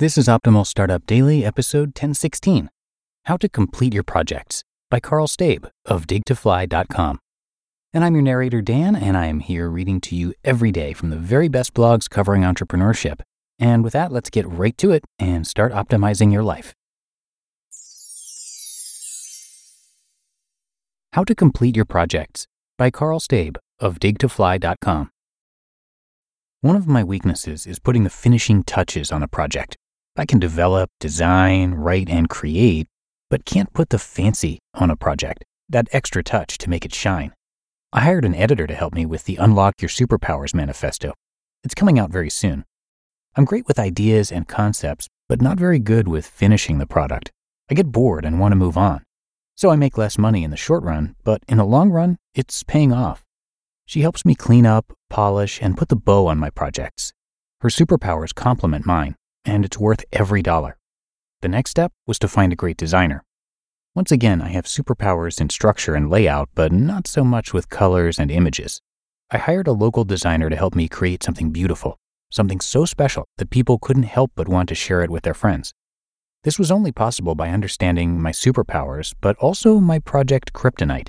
This is Optimal Startup Daily, episode 1016 How to Complete Your Projects by Karl Staib of digtofly.com. And I'm your narrator, Dan, and I am here reading to you every day from the very best blogs covering entrepreneurship. And with that, let's get right to it and start optimizing your life. How to Complete Your Projects by Karl Staib of digtofly.com. One of my weaknesses is putting the finishing touches on a project. I can develop, design, write, and create, but can't put the fancy on a project, that extra touch to make it shine. I hired an editor to help me with the Unlock Your Superpowers manifesto. It's coming out very soon. I'm great with ideas and concepts, but not very good with finishing the product. I get bored and want to move on. So I make less money in the short run, but in the long run, it's paying off. She helps me clean up, polish, and put the bow on my projects. Her superpowers complement mine, and it's worth every dollar. The next step was to find a great designer. Once again, I have superpowers in structure and layout, but not so much with colors and images. I hired a local designer to help me create something beautiful, something so special that people couldn't help but want to share it with their friends. This was only possible by understanding my superpowers, but also my project Kryptonite.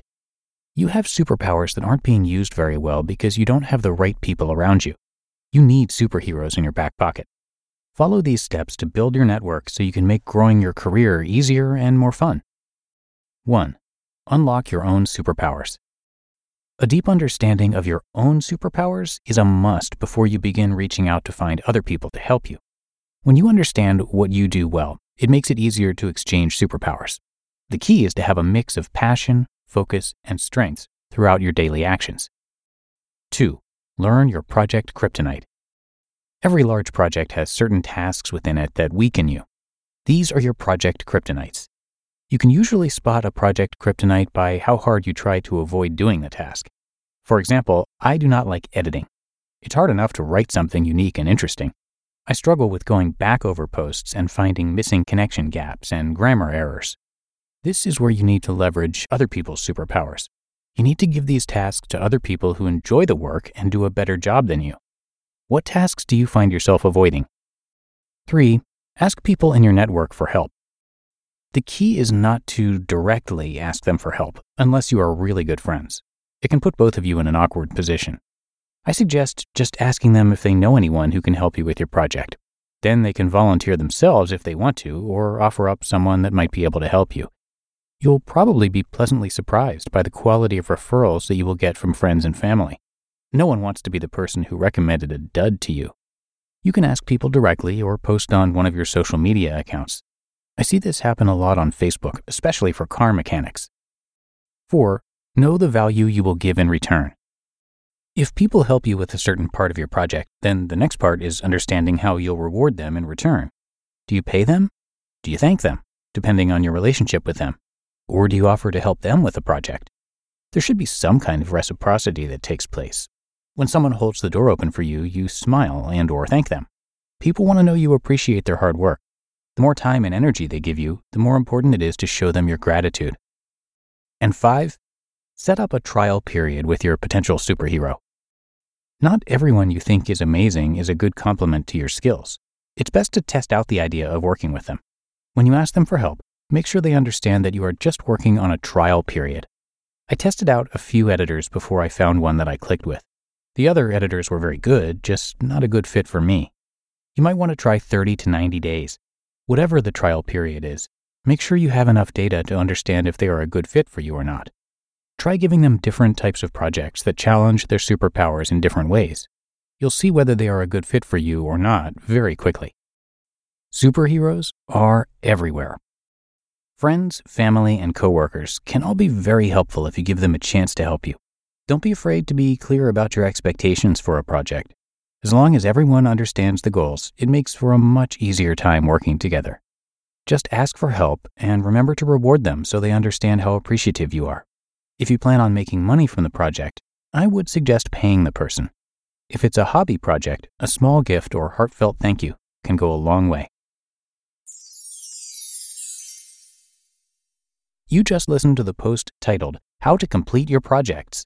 You have superpowers that aren't being used very well because you don't have the right people around you. You need superheroes in your back pocket. Follow these steps to build your network so you can make growing your career easier and more fun. 1. Unlock your own superpowers. A deep understanding of your own superpowers is a must before you begin reaching out to find other people to help you. When you understand what you do well, it makes it easier to exchange superpowers. The key is to have a mix of passion, focus, and strengths throughout your daily actions. 2. Learn your project kryptonite. Every large project has certain tasks within it that weaken you. These are your project kryptonites. You can usually spot a project kryptonite by how hard you try to avoid doing the task. For example, I do not like editing. It's hard enough to write something unique and interesting. I struggle with going back over posts and finding missing connection gaps and grammar errors. This is where you need to leverage other people's superpowers. You need to give these tasks to other people who enjoy the work and do a better job than you. What tasks do you find yourself avoiding? 3. Ask people in your network for help. The key is not to directly ask them for help unless you are really good friends. It can put both of you in an awkward position. I suggest just asking them if they know anyone who can help you with your project. Then they can volunteer themselves if they want to, or offer up someone that might be able to help you. You'll probably be pleasantly surprised by the quality of referrals that you will get from friends and family. No one wants to be the person who recommended a dud to you. You can ask people directly or post on one of your social media accounts. I see this happen a lot on Facebook, especially for car mechanics. 4. Know the value you will give in return. If people help you with a certain part of your project, then the next part is understanding how you'll reward them in return. Do you pay them? Do you thank them, depending on your relationship with them? Or do you offer to help them with a project? There should be some kind of reciprocity that takes place, when someone holds the door open for you, you smile and or thank them. People want to know you appreciate their hard work. The more time and energy they give you, the more important it is to show them your gratitude. And 5. Set up a trial period with your potential superhero. Not everyone you think is amazing is a good complement to your skills. It's best to test out the idea of working with them. When you ask them for help, make sure they understand that you are just working on a trial period. I tested out a few editors before I found one that I clicked with. The other editors were very good, just not a good fit for me. You might want to try 30 to 90 days. Whatever the trial period is, make sure you have enough data to understand if they are a good fit for you or not. Try giving them different types of projects that challenge their superpowers in different ways. You'll see whether they are a good fit for you or not very quickly. Superheroes are everywhere. Friends, family, and coworkers can all be very helpful if you give them a chance to help you. Don't be afraid to be clear about your expectations for a project. As long as everyone understands the goals, it makes for a much easier time working together. Just ask for help and remember to reward them so they understand how appreciative you are. If you plan on making money from the project, I would suggest paying the person. If it's a hobby project, a small gift or heartfelt thank you can go a long way. You just listened to the post titled How to Complete Your Projects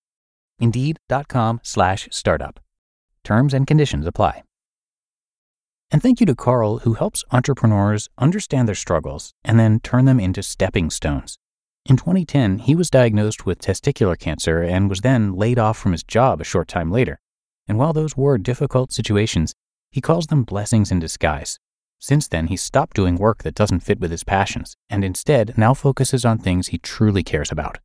Indeed.com slash startup. Terms and conditions apply. And thank you to Karl, who helps entrepreneurs understand their struggles and then turn them into stepping stones. In 2010, he was diagnosed with testicular cancer and was then laid off from his job a short time later. And while those were difficult situations, he calls them blessings in disguise. Since then, he stopped doing work that doesn't fit with his passions and instead now focuses on things he truly cares about.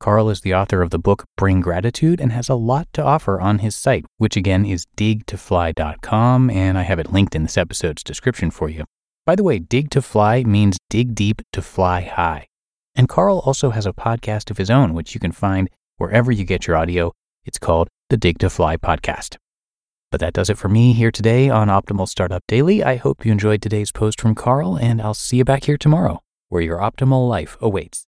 Karl is the author of the book Bring Gratitude and has a lot to offer on his site, which again is digtofly.com, and I have it linked in this episode's description for you. By the way, dig to fly means dig deep to fly high. And Karl also has a podcast of his own, which you can find wherever you get your audio. It's called the Dig to Fly Podcast. But that does it for me here today on Optimal Startup Daily. I hope you enjoyed today's post from Karl, and I'll see you back here tomorrow, where your optimal life awaits.